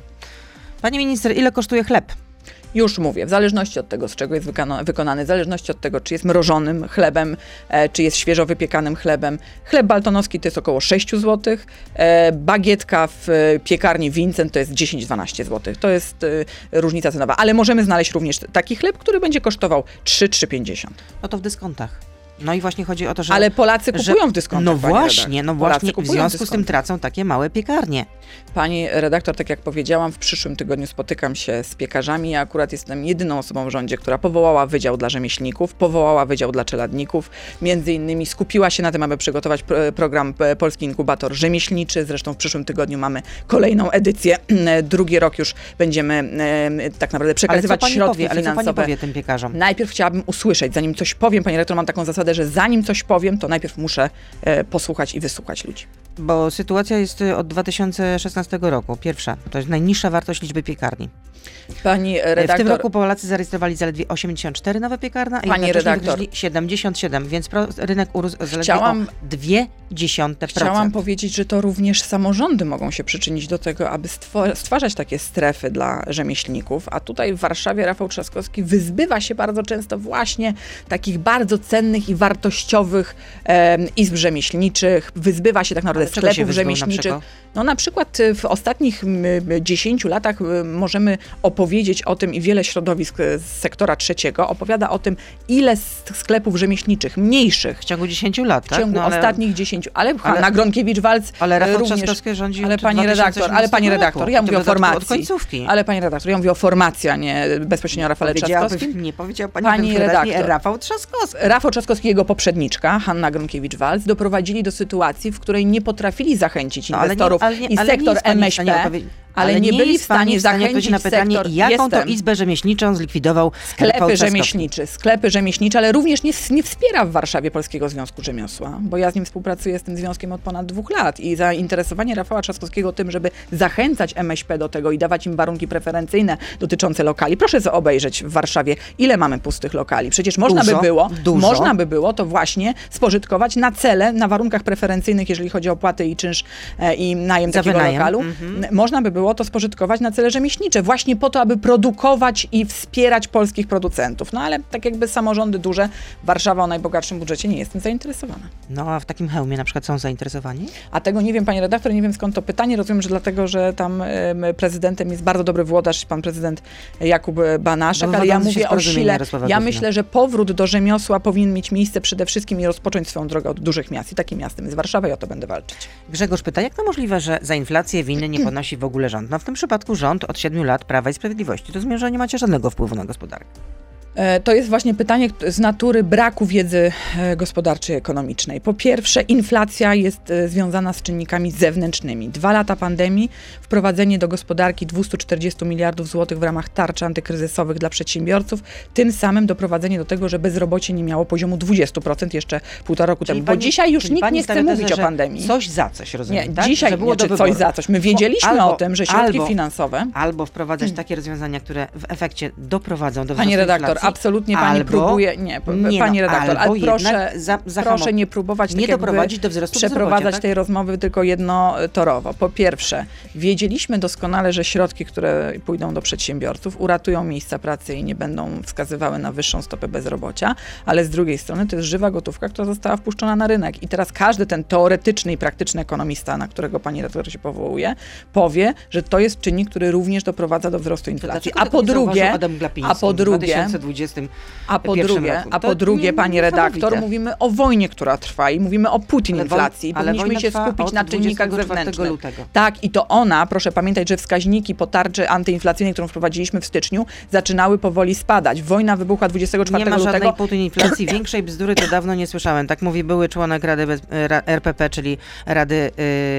Pani minister, ile kosztuje chleb? Już mówię, w zależności od tego, z czego jest wykonany, w zależności od tego, czy jest mrożonym chlebem, e, czy jest świeżo wypiekanym chlebem. Chleb baltonowski to jest około 6 zł, e, bagietka w e, piekarni Vincent to jest 10-12 zł. To jest różnica cenowa, ale możemy znaleźć również taki chleb, który będzie kosztował 3-3,50. No to w dyskontach. No i właśnie chodzi o to, że... Ale Polacy że- kupują w dyskontach. No pani właśnie, redaktor. no Polacy właśnie, w związku z tym tracą takie małe piekarnie. Pani redaktor, tak jak powiedziałam, w przyszłym tygodniu spotykam się z piekarzami. Ja akurat jestem jedyną osobą w rządzie, która powołała wydział dla rzemieślników, powołała wydział dla czeladników. Między innymi skupiła się na tym, aby przygotować pro- program e, Polski Inkubator Rzemieślniczy. Zresztą w przyszłym tygodniu mamy kolejną edycję. Drugi rok już będziemy tak naprawdę Ale przekazywać pani środki powie, ale co pani finansowe. powie tym piekarzom? Najpierw chciałabym usłyszeć, zanim coś powiem, pani rektor, mam taką zasadę, że zanim coś powiem, to najpierw muszę e, posłuchać i wysłuchać ludzi. Bo sytuacja jest y, od 2016 roku. Pierwsza, to jest najniższa wartość liczby piekarni. Pani E, redaktor, W tym roku Polacy zarejestrowali zaledwie 84 nowe piekarne, a Pani redaktor. wydrożyli 77, więc rynek urósł zaledwie Chciałam- o 2 dziesiąte Chciałam powiedzieć, że to również samorządy mogą się przyczynić do tego, aby stwarzać takie strefy dla rzemieślników, a tutaj w Warszawie Rafał Trzaskowski wyzbywa się bardzo często właśnie takich bardzo cennych i wartościowych em, izb rzemieślniczych, wyzbywa się tak naprawdę Ale sklepów na rzemieślniczych. przykład? No na przykład y, w ostatnich m, m, 10 latach y, możemy opowiedzieć o tym i wiele środowisk y, z sektora trzeciego opowiada o tym, ile sklepów rzemieślniczych, mniejszych, W ciągu 10 lat, w tak? ciągu No, ale, ostatnich 10, ale, ale- Hanna Gronkiewicz-Walc ale Rafał również, Trzaskowski rządzi ale pani redaktor, 2018 ale pani redaktor, ja mówię o w formacji. Ale pani redaktor, ja mówię o formacji, a nie bezpośrednio o Rafale Trzaskowskim. Nie powiedziała pani, Pani redaktor. Rafał Trzaskowski. Rafał Trzaskowski i jego poprzedniczka, Hanna Gronkiewicz-Walc, doprowadzili do sytuacji, w której nie potrafili zachęcić No, ale nie- inwestorów ale nie- i ale nie sektor w MŚP, stanie ale, nie, byli jest w stanie pani zachęcić odpowiedzieć na pytanie, sektor. jaką to Jestem. izbę rzemieślniczą zlikwidował Rafał Sklepy Trzaskowski. rzemieślnicze, sklepy rzemieślnicze, ale również nie, nie wspiera w Warszawie Polskiego Związku Rzemiosła, bo ja z nim współpracuję z tym związkiem od ponad dwóch lat i zainteresowanie Rafała Trzaskowskiego tym, żeby zachęcać MŚP do tego i dawać im warunki preferencyjne dotyczące lokali. Proszę obejrzeć w Warszawie, ile mamy pustych lokali. Przecież można Dużo, by było, dużo. można by było to właśnie spożytkować na cele, na warunkach preferencyjnych, jeżeli chodzi o opłaty i czynsz e, i najem Za takiego wynajem, lokalu. mhm. Można by było to spożytkować na cele rzemieślnicze, właśnie po to, aby produkować i wspierać polskich producentów. No ale tak jakby samorządy duże, Warszawa o najbogatszym budżecie nie jestem zainteresowana. No a w takim hełmie na przykład są zainteresowani? A tego nie wiem, panie redaktor, nie wiem skąd to pytanie. Rozumiem, że dlatego, że tam em, prezydentem jest bardzo dobry włodarz, pan prezydent Jakub Banaszek, ale ja mówię o sile. Ja myślę, że powrót do rzemiosła powinien mieć miejsce przede wszystkim i rozpocząć swoją drogę od dużych miast. I takim miastem jest Warszawa i o to będę walczyć. Grzegorz pyta, jak to możliwe, że za inflację winy nie ponosi w ogóle rząd? No w tym przypadku rząd od 7 lat Prawa i Sprawiedliwości. To zmierza, nie macie żadnego wpływu na gospodarkę. E, To jest właśnie pytanie z natury braku wiedzy e, gospodarczej, ekonomicznej. Po pierwsze, inflacja jest e, związana z czynnikami zewnętrznymi. Dwa lata pandemii, wprowadzenie do gospodarki 240 miliardów złotych w ramach tarczy antykryzysowych dla przedsiębiorców, tym samym doprowadzenie do tego, że bezrobocie nie miało poziomu 20% jeszcze półtora roku temu. Bo pani- dzisiaj już czyli nikt pani nie chce mówić o pandemii. Coś za coś, rozumiem, nie, tak? dzisiaj że było nie, czy coś za coś. My wiedzieliśmy Albo- o tym, że środki albo- finansowe Albo wprowadzać takie rozwiązania, które w efekcie doprowadzą do Pani wzrostu redaktor, inflacji. Absolutnie pani albo- próbuje, nie, Nie pani no, redaktor, ale proszę, za- proszę nie próbować nie tak doprowadzić do wzrostu przeprowadzać tak? tej rozmowy tylko jednotorowo. Po pierwsze, wiedzieliśmy doskonale, że środki, które pójdą do przedsiębiorców, uratują miejsca pracy i nie będą wskazywały na wyższą stopę bezrobocia, ale z drugiej strony to jest żywa gotówka, która została wpuszczona na rynek. I teraz każdy ten teoretyczny i praktyczny ekonomista, na którego pani redaktor się powołuje, powie, że to jest czynnik, który również doprowadza do wzrostu inflacji. A po zauważył drugie, a po drugie, 2020 a po drugie, roku. a po drugie, nie- pani redaktor, mówimy o wojnie, która trwa i mówimy o Putin Ale inflacji. I powinniśmy się skupić na czynnikach 24 zewnętrznych. lutego. Tak, i to ona, proszę pamiętać, że wskaźniki po tarczy antyinflacyjnej, którą wprowadziliśmy w styczniu, zaczynały powoli spadać. Wojna wybuchła 24 Nie ma żadnej lutego. półtorej inflacji. Większej bzdury to dawno nie słyszałem. Tak mówi były członek Rady Bez, RPP, czyli Rady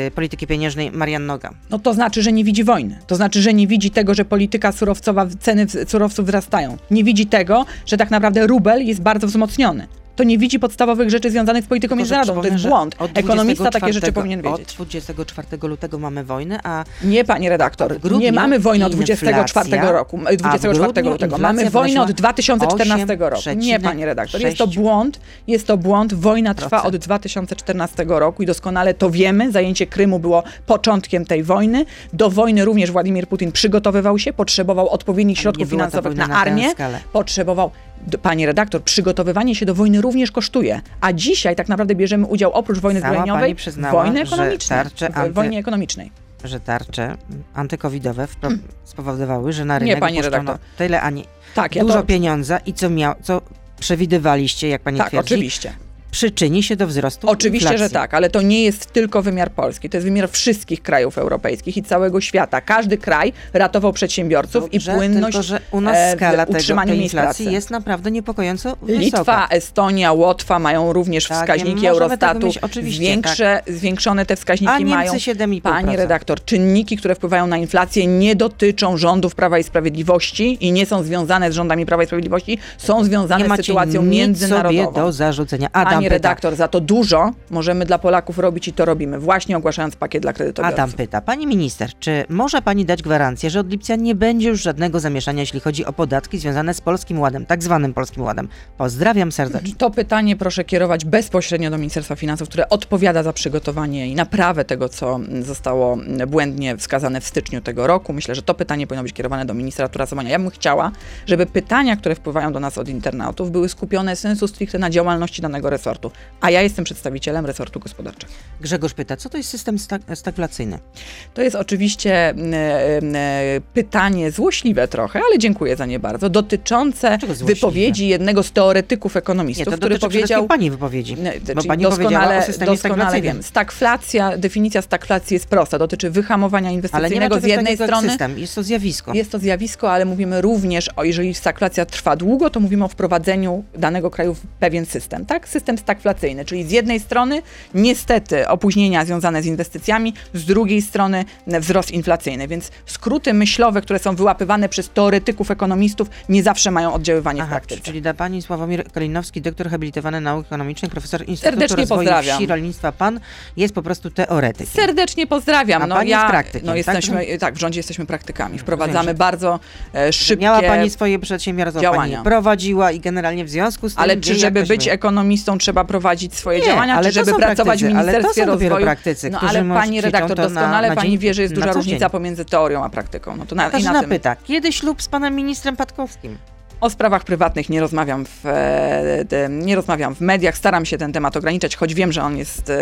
y, Polityki Pieniężnej Marian Noga. No to znaczy, że nie widzi wojny. To znaczy, że nie widzi tego, że polityka surowcowa, ceny surowców wzrastają. Nie widzi tego, że tak naprawdę rubel jest bardzo wzmocniony. To nie widzi podstawowych rzeczy związanych z polityką międzynarodową. To jest błąd. Ekonomista takie 24 rzeczy powinien wiedzieć. Od 24 lutego mamy wojnę, a Nie, pani redaktor, nie mamy wojny od inflacja, 24 roku, e, 24 grudniu lutego. Mamy wojnę od wynosiła 2014 roku. Nie, pani redaktor, jest to 8,6%. błąd, jest to błąd. Wojna trwa od 2014 roku i doskonale to wiemy. Zajęcie Krymu było początkiem tej wojny. Do wojny również Władimir Putin przygotowywał się, potrzebował odpowiednich środków finansowych na armię, potrzebował Pani redaktor, przygotowywanie się do wojny również kosztuje, a dzisiaj tak naprawdę bierzemy udział oprócz wojny Sama zbrojeniowej pani w przyznała, wojnie że ekonomicznej. tarcze anty- wojnie ekonomicznej. że tarcze antykowidowe wpro- spowodowały, że na rynek Hmm. pani redaktor. tyle, a nie Tak, ja dużo to, pieniądza i co miał, co przewidywaliście, jak pani tak, twierdzi, oczywiście. Przyczyni się do wzrostu Oczywiście, inflacji. że tak, ale to nie jest tylko wymiar Polski, to jest wymiar wszystkich krajów europejskich i całego świata. Każdy kraj ratował przedsiębiorców Dobrze, i płynność tylko, że u nas e, w skala tego, utrzymaniu tej miejsc inflacji pracy. jest naprawdę niepokojąco wysoka. Litwa, Estonia, Łotwa mają również Tak, nie wskaźniki tego Eurostatu. oczywiście, Większe, Zwiększone te wskaźniki A Niemcy mają. 7,5%. Pani redaktor, czynniki, które wpływają na inflację, nie dotyczą rządów Prawa i Sprawiedliwości i nie są związane z rządami Prawa i Sprawiedliwości, są związane nie z macie sytuacją międzynarodową. sobie do zarzucenia. Adam Pani pyta, redaktor, za to dużo możemy dla Polaków robić i to robimy, właśnie ogłaszając pakiet dla kredytobiorców. Adam pyta, pani minister, czy może pani dać gwarancję, że od lipca nie będzie już żadnego zamieszania, jeśli chodzi o podatki związane z Polskim Ładem, tak zwanym Polskim Ładem? Pozdrawiam serdecznie. To pytanie proszę kierować bezpośrednio do Ministerstwa Finansów, które odpowiada za przygotowanie i naprawę tego, co zostało błędnie wskazane w styczniu tego roku. Myślę, że to pytanie powinno być kierowane do ministra Turasowania. Ja bym chciała, żeby pytania, które wpływają do nas od internautów, były skupione sensu stricte na działalności danego resortu. A ja jestem przedstawicielem resortu gospodarczego. Grzegorz pyta, co to jest system stag- stagflacyjny? To jest oczywiście mm, mm, pytanie złośliwe trochę, ale dziękuję za nie bardzo, dotyczące wypowiedzi jednego z teoretyków ekonomistów, Nie, to który powiedział... pani wypowiedzi, Nie, bo czyli pani powiedziała o doskonale, doskonale wiem. Stagflacja, definicja stagflacji jest prosta, dotyczy wyhamowania inwestycyjnego z czegoś jednej strony. system, jest to zjawisko. Jest to zjawisko, ale mówimy również o, jeżeli stagflacja trwa długo, to mówimy o wprowadzeniu danego kraju w pewien system, tak? System stagflacyjny, czyli z jednej strony niestety opóźnienia związane z inwestycjami, z drugiej strony wzrost inflacyjny, więc skróty myślowe, które są wyłapywane przez teoretyków, ekonomistów, nie zawsze mają oddziaływanie w Aha, praktyce. czyli da pani Sławomir Kalinowski, doktor habilitowany nauk ekonomicznych, profesor Instytutu Serdecznie Rozwoju pozdrawiam. Wsi Rolnictwa. Pan jest po prostu teoretykiem. Serdecznie pozdrawiam. A no ja, jest praktykiem, no tak? jesteśmy, tak? w rządzie jesteśmy praktykami. Wprowadzamy Rozumiem, że- bardzo e, szybkie Miała pani swoje przedsiębiorstwo, działania. pani prowadziła i generalnie w związku z tym... Ale czy żeby być ekonomistą trzeba prowadzić swoje Nie, działania, ale czy żeby pracować praktycy, w ale to Ministerstwie dopiero Rozwoju? praktycy, no ale pani redaktor, to na- doskonale na pani dzień- wie, że jest duża różnica dzień. pomiędzy teorią a praktyką. No to na, i na tym. pyta, kiedy ślub z panem ministrem Patkowskim? O sprawach prywatnych nie rozmawiam, w, e, nie rozmawiam w mediach, staram się ten temat ograniczać, choć wiem, że on jest,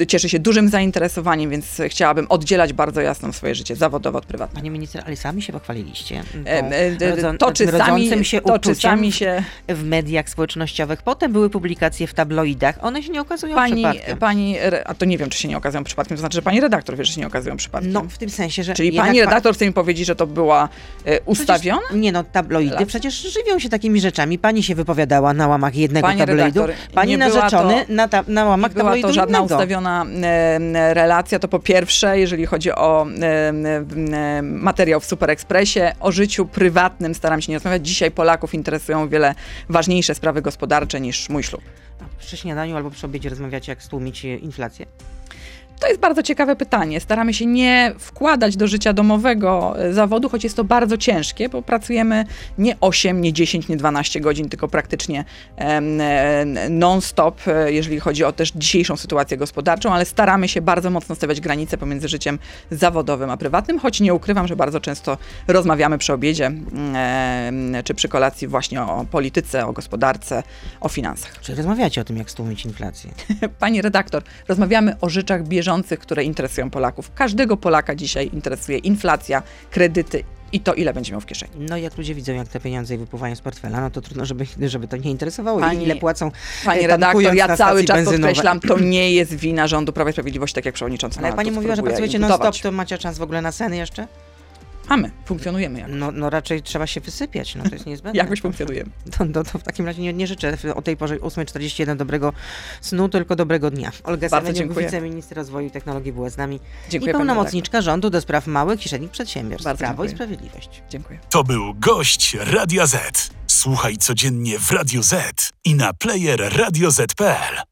e, cieszy się dużym zainteresowaniem, więc chciałabym oddzielać bardzo jasno swoje życie zawodowe od prywatnego. Panie minister, ale sami się pochwaliliście E, to, czy sami, się to, czy sami się w mediach społecznościowych. Potem były publikacje w tabloidach. One się nie okazują Pani, przypadkiem. pani, a to nie wiem, czy się nie okazują przypadkiem, to znaczy, że pani redaktor wie, że się nie okazują przypadkiem. No, w tym sensie, że Czyli pani pa- redaktor chce mi powiedzieć, że to była ustawiona? Przecież, nie no, tabloidy przecież żywią się takimi rzeczami. Pani się wypowiadała na łamach jednego Pani tabloidu, redaktor, pani była narzeczony to- na, ta, na łamach Nie była tabloidu to żadna innego. ustawiona e, relacja. To po pierwsze, jeżeli chodzi o e, materiał w Super Expressie, o życiu prywatnym staram się nie rozmawiać. Dzisiaj Polaków interesują o wiele ważniejsze sprawy gospodarcze niż mój ślub. A Przy śniadaniu albo przy obiedzie rozmawiacie, jak stłumić e, inflację? To jest bardzo ciekawe pytanie. Staramy się nie wkładać do życia domowego e, zawodu, choć jest to bardzo ciężkie, bo pracujemy nie 8, nie 10, nie 12 godzin, tylko praktycznie e, non-stop, e, jeżeli chodzi o też dzisiejszą sytuację gospodarczą, ale staramy się bardzo mocno stawiać granice pomiędzy życiem zawodowym a prywatnym, choć nie ukrywam, że bardzo często rozmawiamy przy obiedzie mm, czy przy kolacji właśnie o polityce, o gospodarce, o finansach. Czy rozmawiacie o tym, jak stłumić inflację? Pani redaktor, rozmawiamy o rzeczach bieżących, które interesują Polaków. Każdego Polaka dzisiaj interesuje inflacja, kredyty i to, ile będzie miał w kieszeni. No jak ludzie widzą, jak te pieniądze wypływają z portfela, no to trudno, żeby, żeby to nie interesowało. Pani- I ile płacą Pani e, redaktor, ja cały czas benzynowej. podkreślam, to nie jest wina rządu Prawa i Sprawiedliwości, tak jak przewodniczący Ale pani mówiła, że pracujecie non-stop, to macie czas w ogóle na sen jeszcze? Mamy, funkcjonujemy jak. No, no raczej trzeba się wysypiać, no to jest niezbędne. Jakoś funkcjonujemy. To, to, to w takim razie nie, nie życzę o tej porze 8.41 dobrego snu, tylko dobrego dnia. Olga dziękuję. wiceminister rozwoju i technologii była z nami Dziękuję i pełnomocniczka rządu do spraw małych i średnich przedsiębiorstw. Bardzo Prawo i dziękuję. Sprawiedliwość. Dziękuję. To był gość Radia Z. Słuchaj codziennie w Radio Z i na player radioz.pl.